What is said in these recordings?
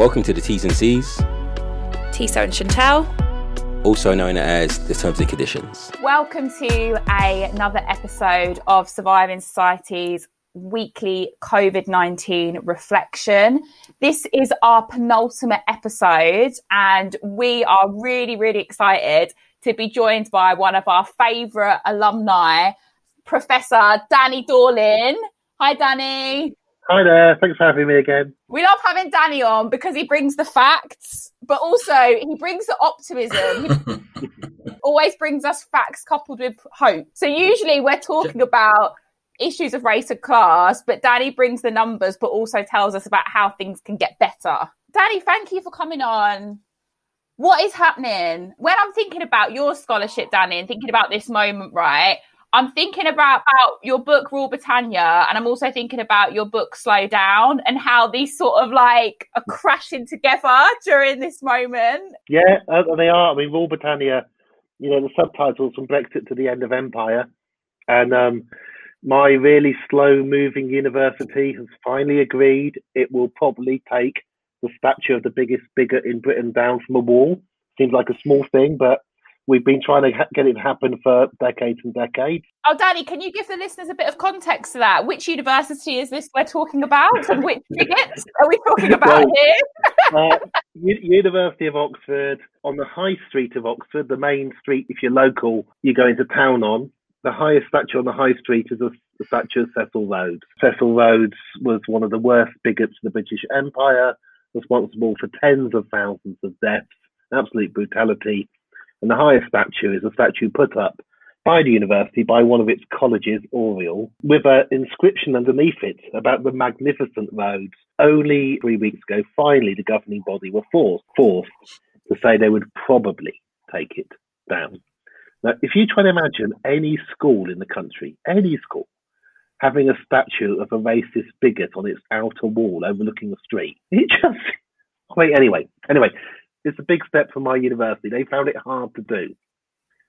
Welcome to the T's and C's, Tissot and Chantel. also known as the terms and conditions. Welcome to a, another episode of Surviving Society's weekly COVID 19 reflection. This is our penultimate episode, and we are really, really excited to be joined by one of our favourite alumni, Professor Danny Dorling. Hi, Danny. Hi there. Thanks for having me again. We love having Danny on because he brings the facts, but also he brings the optimism. Always brings us facts coupled with hope. So usually we're talking about issues of race and class, but Danny brings the numbers, but also tells us about how things can get better. Danny, thank you for coming on. What is happening? When I'm thinking about your scholarship, Danny, and thinking about this moment, right? I'm thinking about, about your book Rule Britannia, and I'm also thinking about your book Slow Down and how these sort of like are crashing together during this moment. Yeah, uh, they are. I mean, Rule Britannia, you know, the subtitles from Brexit to the end of empire. And um, my really slow moving university has finally agreed it will probably take the statue of the biggest bigot in Britain down from a wall. Seems like a small thing, but we've been trying to ha- get it to happen for decades and decades. Oh, Danny, can you give the listeners a bit of context to that? Which university is this we're talking about, and which bigots are we talking about Well, here? uh, U- University of Oxford, on the high street of Oxford, the main street, if you're local, you go into town on. The highest statue on the high street is a, the statue of Cecil Rhodes. Cecil Rhodes was one of the worst bigots of the British Empire, responsible for tens of thousands of deaths, absolute brutality. And the highest statue is a statue put up by the university, by one of its colleges, Oriel, with an inscription underneath it about the magnificent Rhodes. Only three weeks ago, finally, the governing body were forced, forced to say they would probably take it down. Now, if you try to imagine any school in the country, any school, having a statue of a racist bigot on its outer wall overlooking the street, it just. Wait, anyway, anyway, it's a big step for my university. They found it hard to do,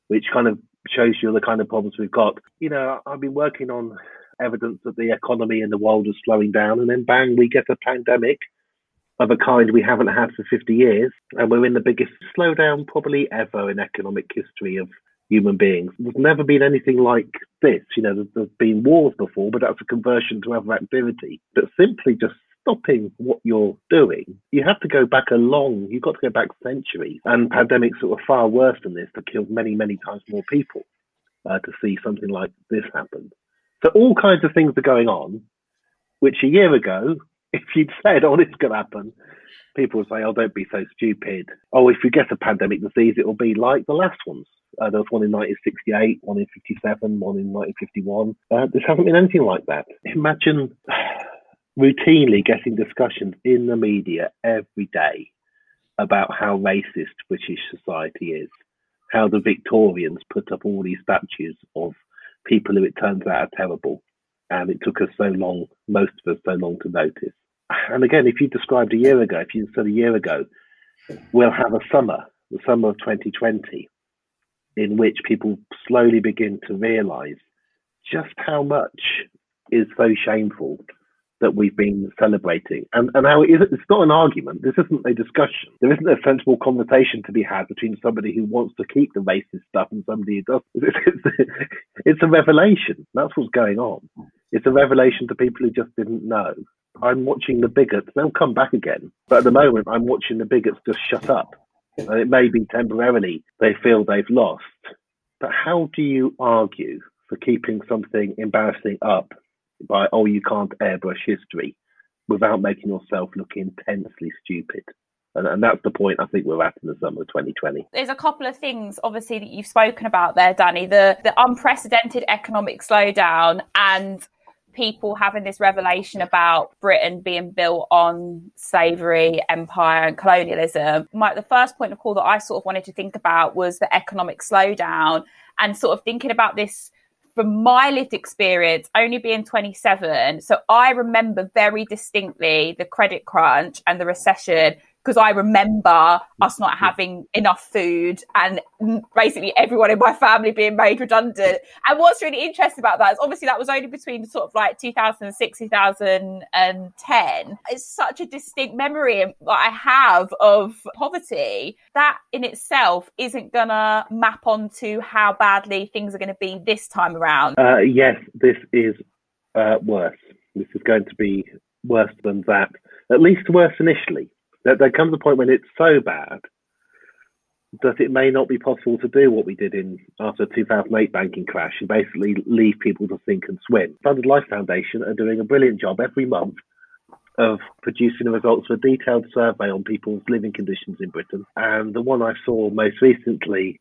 which kind of shows you the kind of problems we've got. You know, I've been working on evidence that the economy in the world is slowing down, and then bang, we get a pandemic of a kind we haven't had for 50 years, and we're in the biggest slowdown probably ever in economic history of human beings. There's never been anything like this. You know, there's, there's been wars before, but that's a conversion to other activity. But simply just stopping what you're doing, you have to go back a long, you've got to go back centuries. And pandemics that were far worse than this that killed many, many times more people uh, to see something like this happen. So all kinds of things are going on, which a year ago, if you'd said, oh, this is going to happen, people would say, oh, don't be so stupid. Oh, if we get a pandemic disease, it will be like the last ones. Uh, there was one in 1968, one in 57, one in 1951. Uh, there hasn't been anything like that. Imagine routinely getting discussions in the media every day about how racist British society is, how the Victorians put up all these statues of people who it turns out are terrible. And it took us so long, most of us so long to notice. And again, if you described a year ago, if you said a year ago, we'll have a summer, the summer of 2020, in which people slowly begin to realize just how much is so shameful that we've been celebrating and, and how it is, it's not an argument. This isn't a discussion. There isn't a sensible conversation to be had between somebody who wants to keep the racist stuff and somebody who doesn't. It's, it's, a revelation. That's what's going on. It's a revelation to people who just didn't know. I'm watching the bigots. They'll come back again. But at the moment, I'm watching the bigots just shut up. And it may be temporarily they feel they've lost. But how do you argue for keeping something embarrassing up by, oh, you can't airbrush history without making yourself look intensely stupid? And, and that's the point I think we're at in the summer of 2020. There's a couple of things, obviously, that you've spoken about there, Danny. The the unprecedented economic slowdown and people having this revelation about Britain being built on slavery, empire, and colonialism. My, the first point of call that I sort of wanted to think about was the economic slowdown and sort of thinking about this from my lived experience, only being 27. So I remember very distinctly the credit crunch and the recession because I remember us not having enough food and basically everyone in my family being made redundant. And what's really interesting about that is obviously that was only between sort of like 2006, 2010. It's such a distinct memory that I have of poverty. That in itself isn't going to map onto how badly things are going to be this time around. Uh, yes, this is uh, worse. This is going to be worse than that, at least worse initially. There, there comes a point when it's so bad that it may not be possible to do what we did in after the 2008 banking crash and basically leave people to sink and swim. Funded Life Foundation are doing a brilliant job every month of producing the results of a detailed survey on people's living conditions in Britain. And the one I saw most recently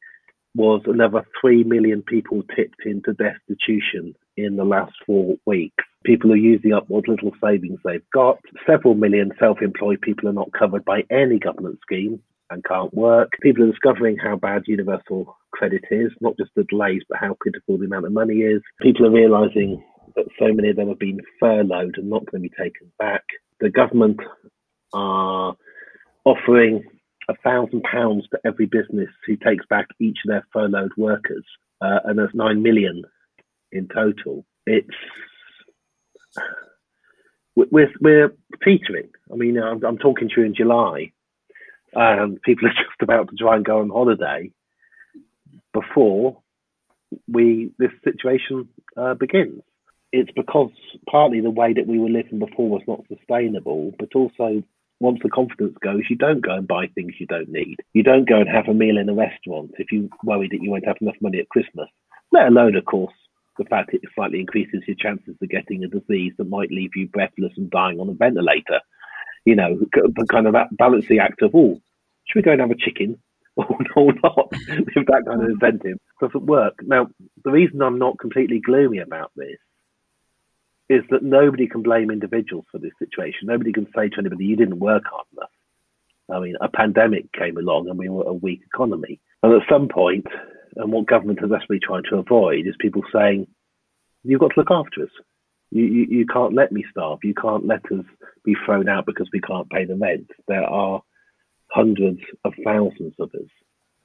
was another 3 million people tipped into destitution in the last four weeks. People are using up what little savings they've got. Several million self employed people are not covered by any government scheme and can't work. People are discovering how bad universal credit is, not just the delays, but how critical the amount of money is. People are realizing that so many of them have been furloughed and not going to be taken back. The government are offering a thousand pounds to every business who takes back each of their furloughed workers, uh, and there's nine million in total. It's we're we're teetering. I mean, I'm, I'm talking to you in July, and people are just about to try and go on holiday before we this situation uh, begins. It's because partly the way that we were living before was not sustainable, but also once the confidence goes, you don't go and buy things you don't need. You don't go and have a meal in a restaurant if you worry that you won't have enough money at Christmas. Let alone, of course, the fact it slightly increases your chances of getting a disease that might leave you breathless and dying on a ventilator. You know, the kind of balancing act of, oh, should we go and have a chicken? or not, if that kind of incentive doesn't work. Now, the reason I'm not completely gloomy about this is that nobody can blame individuals for this situation. Nobody can say to anybody, you didn't work hard enough. I mean, a pandemic came along and we were a weak economy. And at some point, and what government is desperately trying to avoid is people saying, you've got to look after us. You, you, you can't let me starve. You can't let us be thrown out because we can't pay the rent. There are hundreds of thousands of us.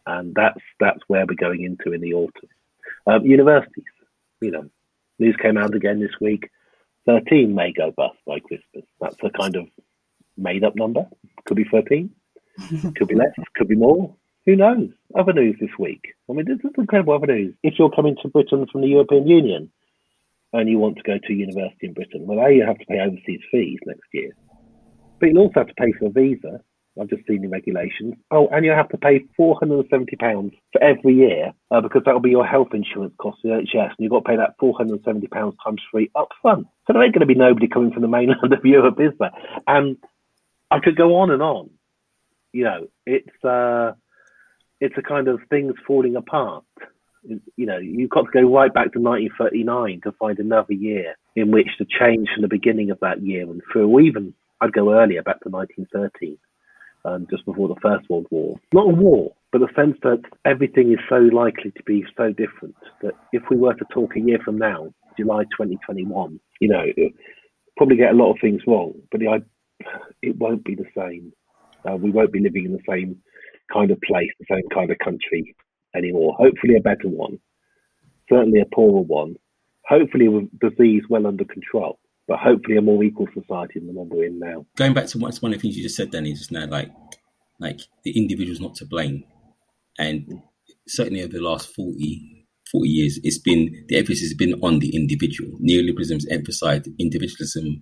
And that's that's where we're going into in the autumn. Um, universities, you know, news came out again this week 13 may go bust by Christmas. That's a kind of made up number. Could be 13, could be less, could be more. Who knows? Other news this week. I mean, this is incredible news. If you're coming to Britain from the European Union and you want to go to university in Britain, well, A, you have to pay overseas fees next year, but you'll also have to pay for a visa I've just seen the regulations. Oh, and you have to pay £470 for every year uh, because that'll be your health insurance cost the NHS, and you've got to pay that £470 times three up front. So there ain't going to be nobody coming from the mainland of Europe, is there? And I could go on and on. You know, it's uh, it's a kind of things falling apart. You know, you've got to go right back to 1939 to find another year in which to change from the beginning of that year and through. Even I'd go earlier back to 1913 um, just before the First World War. Not a war, but the sense that everything is so likely to be so different that if we were to talk a year from now, July 2021, you know, probably get a lot of things wrong, but the, it won't be the same. Uh, we won't be living in the same kind of place, the same kind of country anymore. Hopefully, a better one, certainly a poorer one. Hopefully, with disease well under control but hopefully a more equal society than the one we're in now. Going back to one of the things you just said, Danny, just now, like like the individual's not to blame, and certainly over the last 40, 40 years, it's been the emphasis has been on the individual. Neoliberalism has emphasised individualism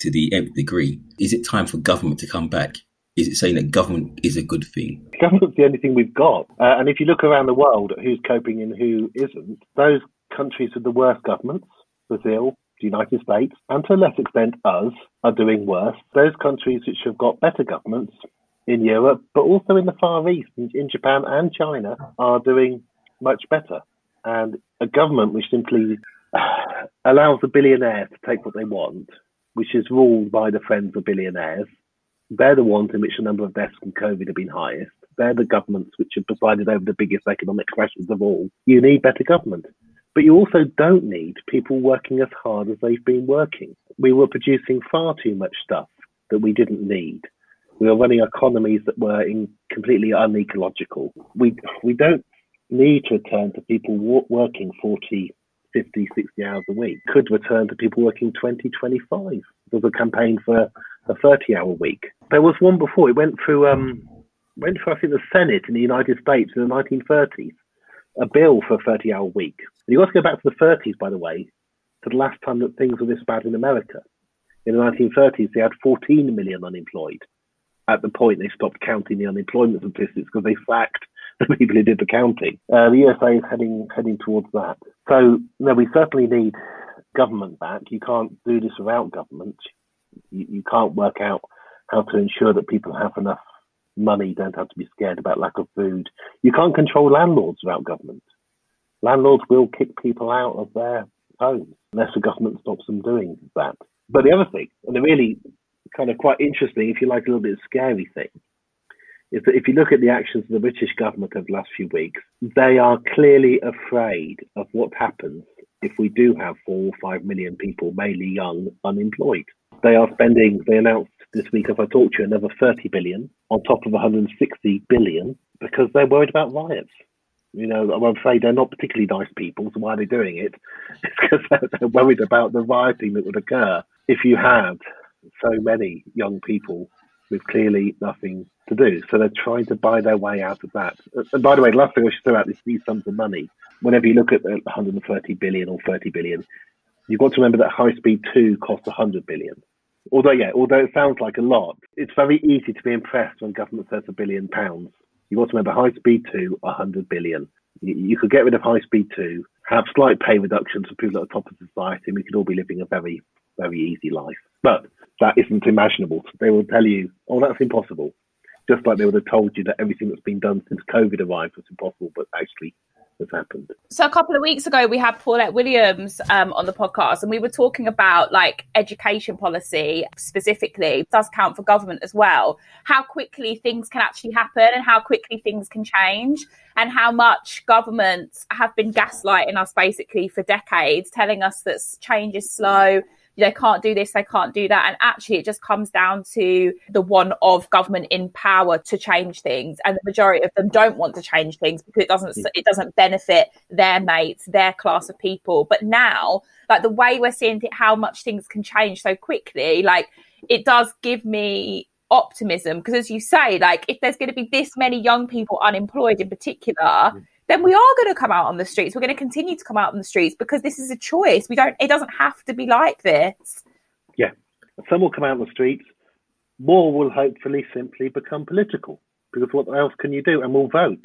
to the nth degree. Is it time for government to come back? Is it saying that government is a good thing? Government's the only thing we've got. Uh, and if you look around the world at who's coping and who isn't, those countries with the worst governments, Brazil, the United States, and to a less extent us, are doing worse. Those countries which have got better governments in Europe, but also in the Far East, in Japan and China, are doing much better. And a government which simply allows the billionaires to take what they want, which is ruled by the friends of billionaires, they're the ones in which the number of deaths from COVID have been highest. They're the governments which have presided over the biggest economic crashes of all. You need better government. But you also don't need people working as hard as they've been working. We were producing far too much stuff that we didn't need. We were running economies that were completely unecological. We we don't need to return to people working 40, 50, 60 hours a week. Could return to people working 20, 25. There's a campaign for a 30 hour week. There was one before. It went through um went through I think the Senate in the United States in the 1930s. A bill for a 30 hour week. And you got to go back to the 30s, by the way, to the last time that things were this bad in America. In the 1930s, they had 14 million unemployed. At the point they stopped counting the unemployment statistics because they sacked the people who did the counting. Uh, the USA is heading heading towards that. So no, we certainly need government back. You can't do this without government. You, you can't work out how to ensure that people have enough money, don't have to be scared about lack of food. You can't control landlords without government. Landlords will kick people out of their homes unless the government stops them doing that. But the other thing, and the really kind of quite interesting, if you like, a little bit scary thing, is that if you look at the actions of the British government over the last few weeks, they are clearly afraid of what happens if we do have four or five million people, mainly young, unemployed. They are spending, they announced this week, as I talked to you, another 30 billion on top of 160 billion because they're worried about riots. You know, I'm afraid they're not particularly nice people, so why are they doing it? It's because they're worried about the rioting that would occur if you had so many young people with clearly nothing to do. So they're trying to buy their way out of that. And by the way, the last thing I should say about this, these sums of money, whenever you look at the 130 billion or 30 billion, you've got to remember that high speed 2 costs 100 billion. Although, yeah, although it sounds like a lot, it's very easy to be impressed when government says a billion pounds. You've got to remember high speed 2, 100 billion. You, you could get rid of high speed 2, have slight pay reductions for people at the top of society, and we could all be living a very, very easy life. But that isn't imaginable. They will tell you, oh, that's impossible. Just like they would have told you that everything that's been done since COVID arrived was impossible, but actually happened. So a couple of weeks ago, we had Paulette Williams um, on the podcast, and we were talking about like education policy specifically does count for government as well. How quickly things can actually happen, and how quickly things can change, and how much governments have been gaslighting us basically for decades, telling us that change is slow they can't do this, they can't do that. And actually, it just comes down to the one of government in power to change things. And the majority of them don't want to change things because it doesn't, it doesn't benefit their mates, their class of people. But now, like the way we're seeing how much things can change so quickly, like it does give me optimism because as you say like if there's going to be this many young people unemployed in particular then we are going to come out on the streets. We're going to continue to come out on the streets because this is a choice. We don't. It doesn't have to be like this. Yeah, some will come out on the streets. More will hopefully simply become political because what else can you do? And we'll vote.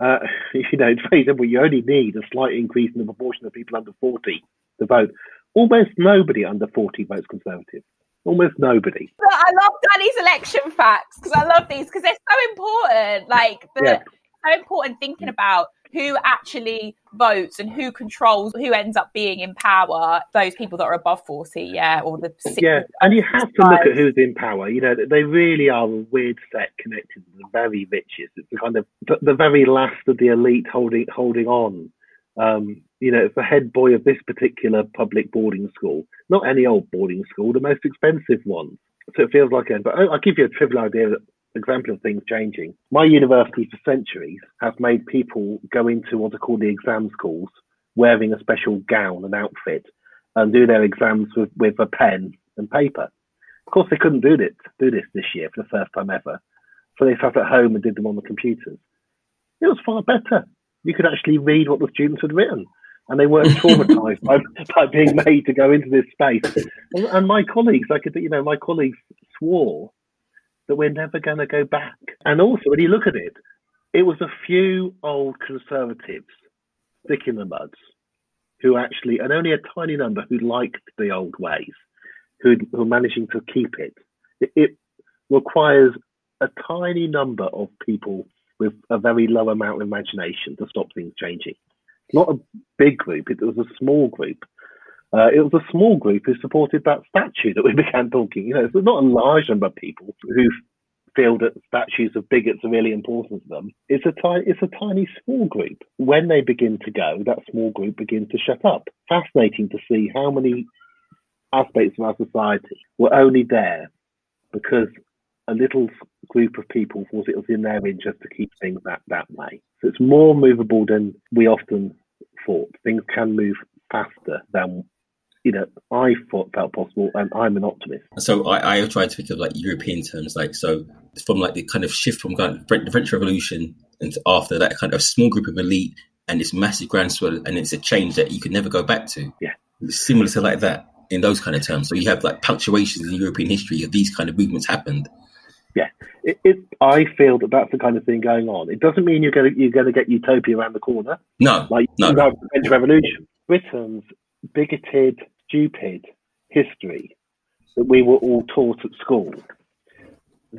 Uh, you know, it's very simple. You only need a slight increase in the proportion of people under 40 to vote. Almost nobody under 40 votes Conservative. Almost nobody. I love Danny's election facts because I love these because they're so important. Like the, yeah so important thinking about who actually votes and who controls who ends up being in power those people that are above 40 yeah or the yeah and you have to look at who's in power you know they really are a weird set connected to the very richest. It's the kind of the, very last of the elite holding holding on. Um, you know it's the head boy of this particular public boarding school not any old boarding school the most expensive one so it feels like it but i'll give you a trivial idea that example of things changing. My university for centuries has made people go into what are called the exam schools, wearing a special gown and outfit, and do their exams with, with a pen and paper. Of course, they couldn't do this, do this this year for the first time ever. So they sat at home and did them on the computers. It was far better. You could actually read what the students had written. And they weren't traumatized by, by being made to go into this space. And, and my colleagues, I could, you know, my colleagues swore that we're never going to go back. And also, when you look at it, it was a few old conservatives stick in the muds who actually, and only a tiny number who liked the old ways, who were managing to keep it. it. It requires a tiny number of people with a very low amount of imagination to stop things changing. Not a big group, it was a small group uh, it was a small group who supported that statue that we began talking. You know, it's not a large number of people who feel that statues of bigots are really important to them. It's a tiny, it's a tiny small group. When they begin to go, that small group begins to shut up. Fascinating to see how many aspects of our society were only there because a little group of people thought it was in their interest to keep things that, that way. So it's more movable than we often thought. Things can move faster than you know I thought felt possible, and I'm an optimist. So I, I try to think of like European terms, like so from like the kind of shift from the French Revolution and after that kind of small group of elite and this massive groundswell, and it's a change that you can never go back to. Yeah, similar to like that in those kind of terms. So you have like punctuations in European history of these kind of movements happened. Yeah, it, it, I feel that that's the kind of thing going on. It doesn't mean you're going to you're going to get utopia around the corner. No, like no. the French Revolution. Britain's bigoted, stupid history that we were all taught at school.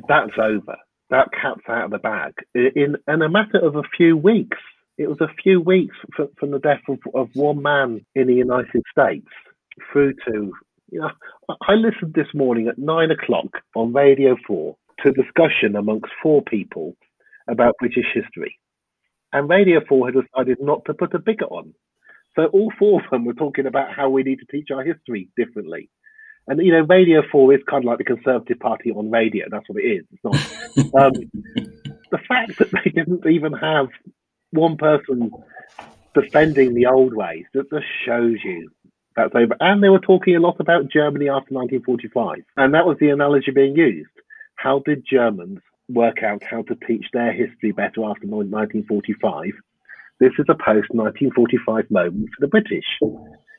That's over. That cat's out of the bag in in a matter of a few weeks. It was a few weeks from, from the death of, of one man in the United States through to you know, I listened this morning at nine o'clock on Radio 4 to discussion amongst four people about British history. And Radio 4 had decided not to put a bigot on. So all four of them were talking about how we need to teach our history differently. And, you know, Radio 4 is kind of like the Conservative Party on radio. That's what it is. It's not. um, the fact that they didn't even have one person defending the old ways, that just shows you that's over. And they were talking a lot about Germany after 1945. And that was the analogy being used. How did Germans work out how to teach their history better after 1945? This is a post 1945 moment for the British.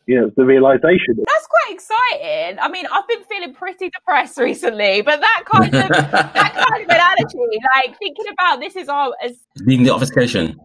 You know, the realization. That's quite exciting. I mean, I've been feeling pretty depressed recently, but that kind of that kind of analogy, like thinking about this is our as being the obfuscation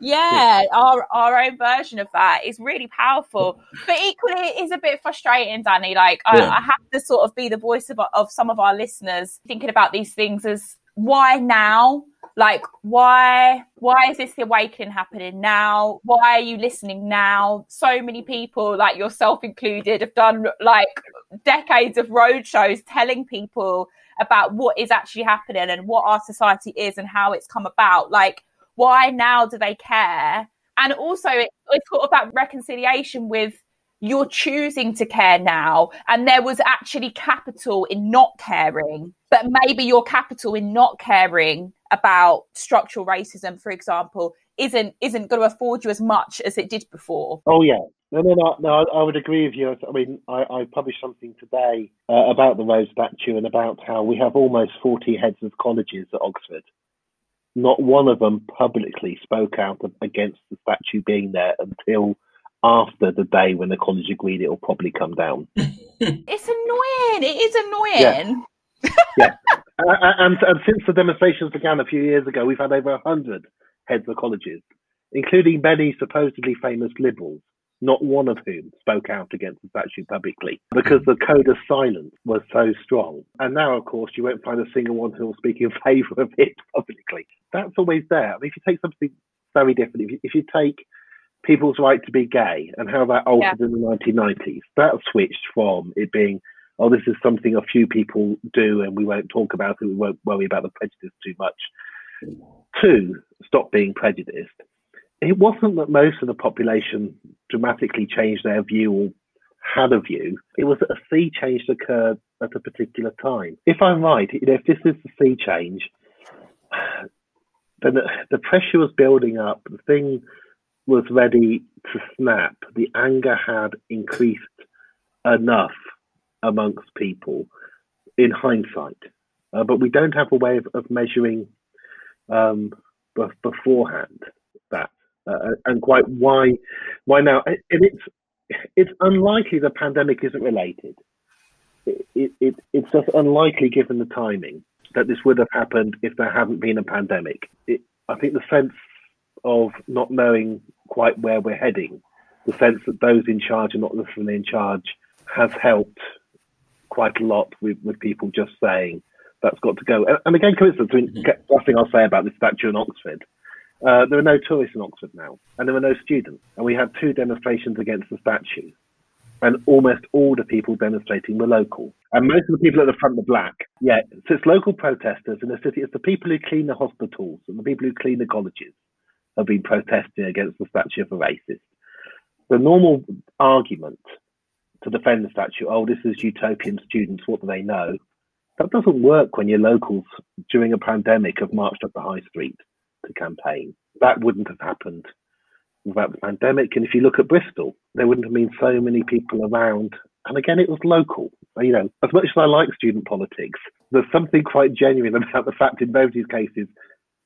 yeah, our our own version of that is really powerful. But equally, it is a bit frustrating, Danny. Like I, yeah. I have to sort of be the voice of of some of our listeners thinking about these things as why now? Like why why is this awakening happening now? Why are you listening now? So many people, like yourself included, have done like decades of road shows telling people about what is actually happening and what our society is and how it's come about. Like why now do they care? And also, it, it's sort of that reconciliation with you're choosing to care now, and there was actually capital in not caring, but maybe your capital in not caring about structural racism, for example, isn't isn't going to afford you as much as it did before. Oh yeah, no, no, no, no. I, I would agree with you. I mean, I, I published something today uh, about the Rhodes statue and about how we have almost forty heads of colleges at Oxford, not one of them publicly spoke out against the statue being there until after the day when the college agreed it will probably come down. it's annoying. It is annoying. Yeah. yeah. and, and, since the demonstrations began a few years ago, we've had over 100 heads of colleges, including many supposedly famous liberals not one of whom spoke out against the statue publicly because the code of silence was so strong. And now, of course, you won't find a single one who will speak in favour of it publicly. That's always there. I mean, if you take something very different, if you, if you take people's right to be gay and how that altered yeah. in the 1990s, that switched from it being, oh, this is something a few people do and we won't talk about it, we won't worry about the prejudice too much, to stop being prejudiced it wasn't that most of the population dramatically changed their view or had a view. It was that a sea change that occurred at a particular time. If I'm right, you know, if this is the sea change, then the, the pressure was building up. The thing was ready to snap. The anger had increased enough amongst people in hindsight. Uh, but we don't have a way of, of measuring um, beforehand that uh, and quite why why now. And it's it's unlikely the pandemic isn't related. It, it, it, it's just unlikely given the timing that this would have happened if there hadn't been a pandemic. It, I think the sense of not knowing quite where we're heading, the sense that those in charge are not necessarily in charge, has helped quite a lot with, with people just saying that's got to go. And, and again, coincidence. I mean, mm-hmm. last thing I'll say about this statue in Oxford uh, there are no tourists in Oxford now, and there were no students. And we had two demonstrations against the statue, and almost all the people demonstrating were local. And most of the people at the front were black. Yeah, so it's local protesters in the city. It's the people who clean the hospitals and the people who clean the colleges have been protesting against the statue of a racist. The normal argument to defend the statue, oh, this is utopian students, what do they know? That doesn't work when your locals during a pandemic have marched up the high street to campaign. That wouldn't have happened without the pandemic. And if you look at Bristol, there wouldn't have been so many people around. And again, it was local. You know, as much as I like student politics, there's something quite genuine about the fact in both these cases,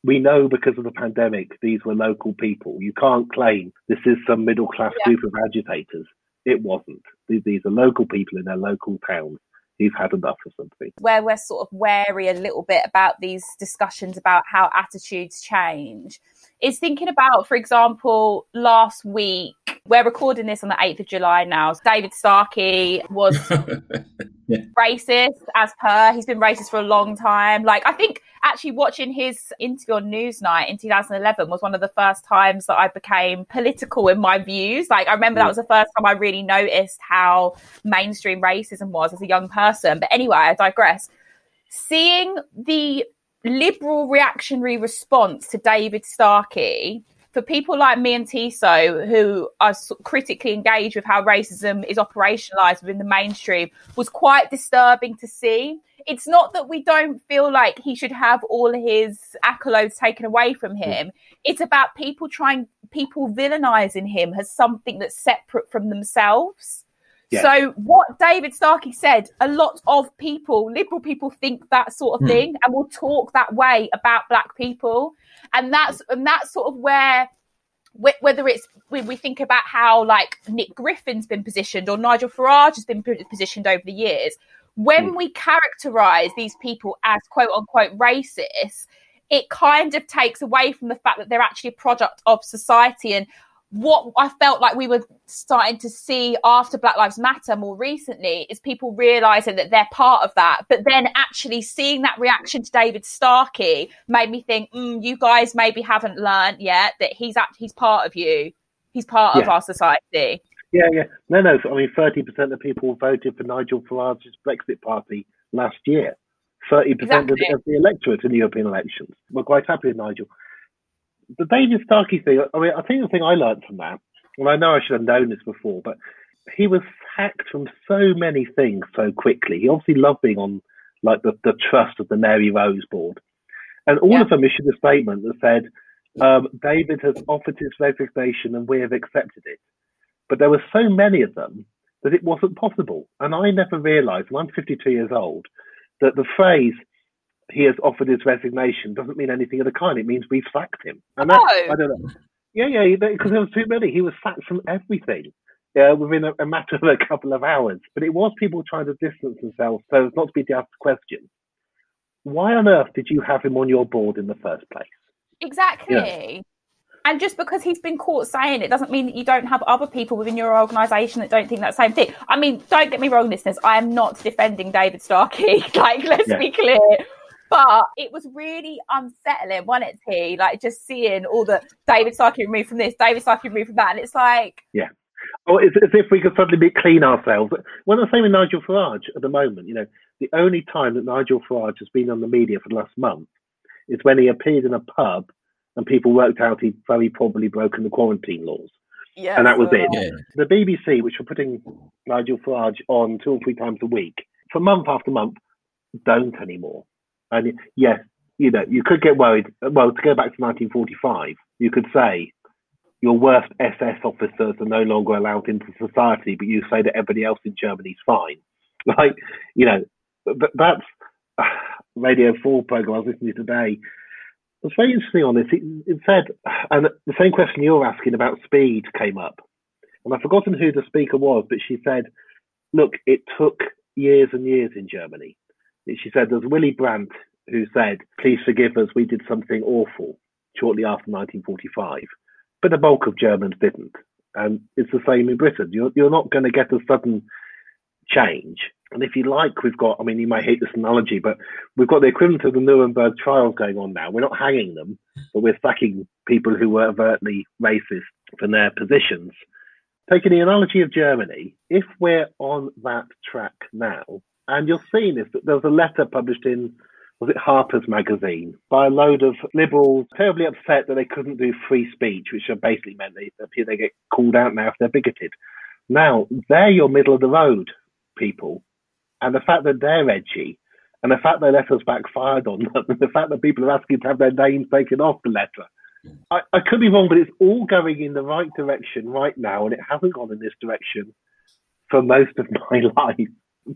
we know because of the pandemic, these were local people. You can't claim this is some middle class yeah. group of agitators. It wasn't. These, these are local people in their local towns who've had enough of something. Where we're sort of wary a little bit about these discussions about how attitudes change is thinking about, for example, last week, we're recording this on the 8th of July now. David Starkey was yeah. racist as per. He's been racist for a long time. Like, I think actually watching his interview on Newsnight in 2011 was one of the first times that I became political in my views. Like, I remember that was the first time I really noticed how mainstream racism was as a young person. But anyway, I digress. Seeing the liberal reactionary response to David Starkey for people like me and Tissot, who are critically engaged with how racism is operationalized within the mainstream, was quite disturbing to see. It's not that we don't feel like he should have all his accolades taken away from mm. him. It's about people trying, people villainizing him as something that's separate from themselves. So what David Starkey said, a lot of people, liberal people, think that sort of mm. thing and will talk that way about black people, and that's and that's sort of where whether it's when we think about how like Nick Griffin's been positioned or Nigel Farage has been positioned over the years, when mm. we characterize these people as quote unquote racist, it kind of takes away from the fact that they're actually a product of society and what I felt like we were starting to see after Black Lives Matter more recently is people realizing that they're part of that. But then actually seeing that reaction to David Starkey made me think, mm, you guys maybe haven't learned yet that he's act- he's part of you. He's part yeah. of our society. Yeah, yeah. No, no. I mean, 30% of people voted for Nigel Farage's Brexit party last year. 30% exactly. of, the, of the electorate in the European elections. We're quite happy with Nigel the David Starkey thing, I mean, I think the thing I learned from that, and I know I should have known this before, but he was hacked from so many things so quickly. He obviously loved being on like the, the trust of the Mary Rose board. And all yeah. of them issued a statement that said, um, David has offered his resignation and we have accepted it. But there were so many of them that it wasn't possible. And I never realized, and I'm 52 years old, that the phrase he has offered his resignation doesn't mean anything of the kind. It means we've sacked him. And that, oh. I don't know. Yeah, yeah, because there was too many. He was sacked from everything. Yeah, within a, a, matter of a couple of hours. But it was people trying to distance themselves so as not to be asked questions. Why on earth did you have him on your board in the first place? Exactly. Yeah. And just because he's been caught saying it doesn't mean that you don't have other people within your organisation that don't think that same thing. I mean, don't get me wrong, listeners. I am not defending David Starkey. like, let's yeah. be clear but it was really unsettling, wasn't it, T? Like just seeing all the David Starkey removed from this, David Starkey removed from that, and it's like, yeah. Oh, it's as if we could suddenly be clean ourselves. Well, the same with Nigel Farage at the moment. You know, the only time that Nigel Farage has been on the media for the last month is when he appeared in a pub and people worked out he'd very probably broken the quarantine laws. Yeah, and that was it. Yeah. The BBC, which were putting Nigel Farage on two or three times a week for month after month, don't anymore. And yes, you know, you could get worried. Well, to go back to 1945, you could say your worst SS officers are no longer allowed into society, but you say that everybody else in Germany is fine. Like, you know, that's uh, Radio 4 program I was listening to today. It's very interesting on this. It, it said, and the same question you're asking about speed came up. And I've forgotten who the speaker was, but she said, look, it took years and years in Germany she said there's Willy Brandt who said, please forgive us, we did something awful shortly after 1945. But the bulk of Germans didn't. And it's the same in Britain. You're, you're not going to get a sudden change. And if you like, we've got, I mean, you might hate this analogy, but we've got the equivalent of the Nuremberg trials going on now. We're not hanging them, but we're sacking people who were overtly racist from their positions. Taking the analogy of Germany, if we're on that track now, and you'll see this. There was a letter published in, was it Harper's Magazine, by a load of liberals terribly upset that they couldn't do free speech, which basically meant they, they get called out now if they're bigoted. Now, they're your middle of the road people. And the fact that they're edgy And the fact their letters backfired on them, and the fact that people are asking to have their names taken off the letter. I, I could be wrong, but it's all going in the right direction right now, and it hasn't gone in this direction for most of my life.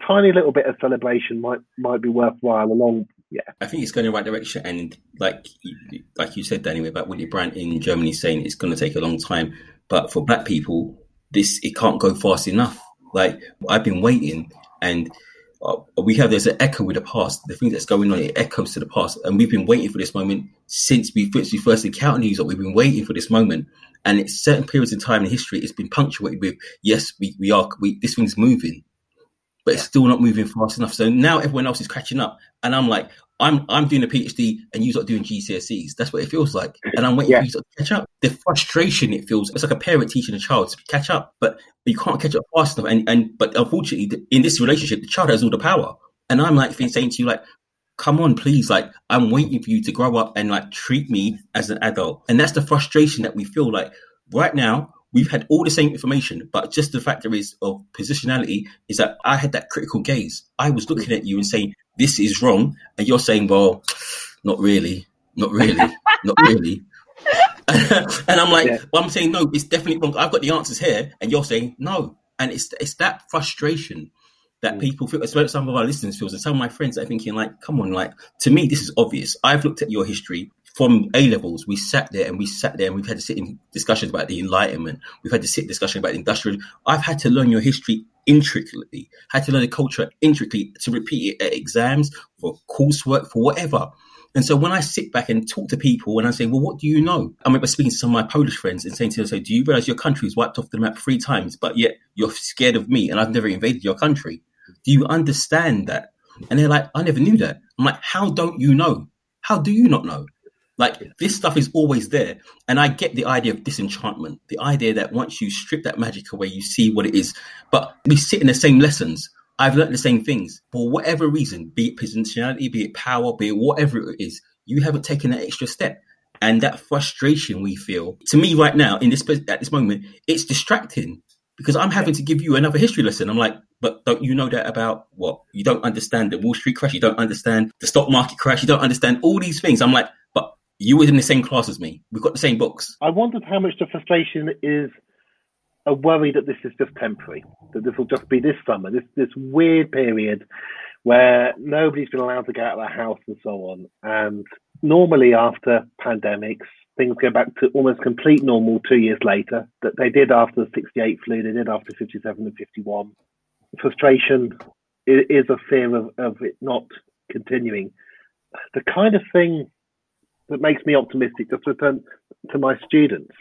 Tiny little bit of celebration might might be worthwhile along yeah. I think it's going in the right direction, and like like you said, Danny, about Willy Brandt in Germany saying it's going to take a long time, but for Black people, this it can't go fast enough. Like I've been waiting, and uh, we have there's an echo with the past. The thing that's going on it echoes to the past, and we've been waiting for this moment since we since we first encountered New York. We've been waiting for this moment, and it's certain periods in time in history. It's been punctuated with yes, we we are we, this thing's moving, but it's still not moving fast enough. So now everyone else is catching up, and I'm like, I'm I'm doing a PhD and you're doing GCSEs. That's what it feels like, and I'm waiting yeah. for you to catch up. The frustration it feels it's like a parent teaching a child to catch up, but you can't catch up fast enough. And and but unfortunately, in this relationship, the child has all the power, and I'm like saying to you like. Come on, please. Like, I'm waiting for you to grow up and like treat me as an adult. And that's the frustration that we feel like right now we've had all the same information, but just the factor is of positionality is that I had that critical gaze. I was looking at you and saying, this is wrong. And you're saying, well, not really, not really, not really. and I'm like, yeah. well, I'm saying, no, it's definitely wrong. I've got the answers here. And you're saying, no. And it's, it's that frustration that mm. people feel, especially some of our listeners feels, and some of my friends are thinking, like, come on, like, to me, this is obvious. I've looked at your history from A levels, we sat there and we sat there and we've had to sit in discussions about the Enlightenment. We've had to sit discussion about industrial. I've had to learn your history intricately, had to learn the culture intricately to repeat it at exams, for coursework, for whatever. And so when I sit back and talk to people and I say, well, what do you know? I remember speaking to some of my Polish friends and saying to them, so do you realize your country was wiped off the map three times, but yet you're scared of me and I've never invaded your country? Do you understand that? And they're like, I never knew that. I'm like, how don't you know? How do you not know? Like this stuff is always there. And I get the idea of disenchantment, the idea that once you strip that magic away, you see what it is. But we sit in the same lessons. I've learned the same things for whatever reason, be it positionality, be it power, be it whatever it is. You haven't taken that extra step. And that frustration we feel to me right now in this at this moment, it's distracting because I'm having to give you another history lesson. I'm like, but don't you know that about what? You don't understand the Wall Street crash. You don't understand the stock market crash. You don't understand all these things. I'm like, you were in the same class as me. We've got the same books. I wondered how much the frustration is a worry that this is just temporary, that this will just be this summer, this this weird period where nobody's been allowed to get out of the house and so on. And normally after pandemics, things go back to almost complete normal two years later, that they did after the 68 flu, they did after 57 and 51. Frustration is a fear of, of it not continuing. The kind of thing that makes me optimistic. Just to return to my students,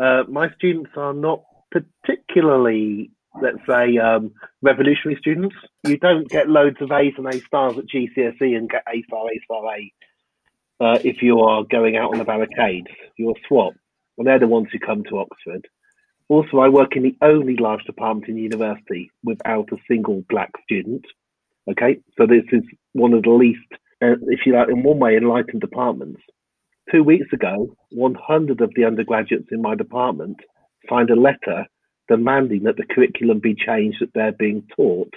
uh, my students are not particularly, let's say, um, revolutionary students. You don't get loads of A's and A stars at GCSE and get A star, A star, A. Uh, if you are going out on the barricades, you're swap. And they're the ones who come to Oxford. Also, I work in the only large department in the university without a single black student. Okay, so this is one of the least uh, if you like, in one way, enlightened departments. Two weeks ago, 100 of the undergraduates in my department signed a letter demanding that the curriculum be changed that they're being taught.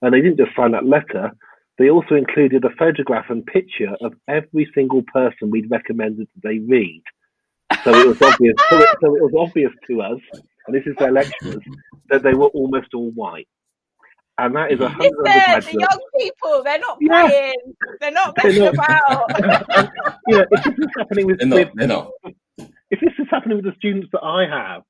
And they didn't just sign that letter, they also included a photograph and picture of every single person we'd recommended that they read. So it was obvious. so, it, so it was obvious to us, and this is their lecturers, that they were almost all white and that is a hundred. The young people, they're not yeah. playing. They're not messing about. you know, if this is happening with, they're not, they're not. if this is happening with the students that I have,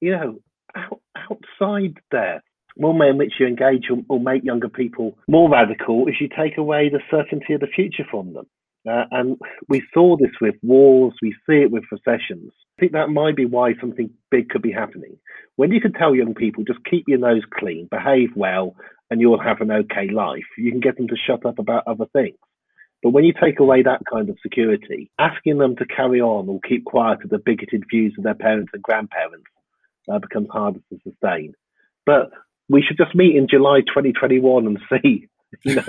you know, out, outside there, one way in which you engage or, or make younger people more radical is you take away the certainty of the future from them. Uh, and we saw this with wars, we see it with recessions. I think that might be why something big could be happening. When you can tell young people, just keep your nose clean, behave well, and you'll have an okay life, you can get them to shut up about other things. But when you take away that kind of security, asking them to carry on or keep quiet to the bigoted views of their parents and grandparents uh, becomes harder to sustain. But we should just meet in July 2021 and see you know.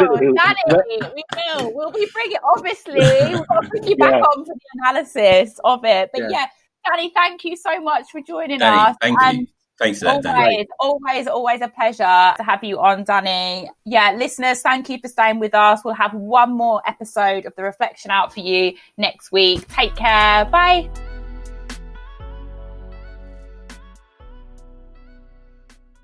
we will, Danny, we will. We'll be bringing it. obviously we'll bring you back yeah. on for the analysis of it. But yeah. yeah. Danny, thank you so much for joining Danny, us. Thank and you. Thanks for that, Danny. Always, always, always a pleasure to have you on, Danny. Yeah, listeners, thank you for staying with us. We'll have one more episode of the reflection out for you next week. Take care. Bye.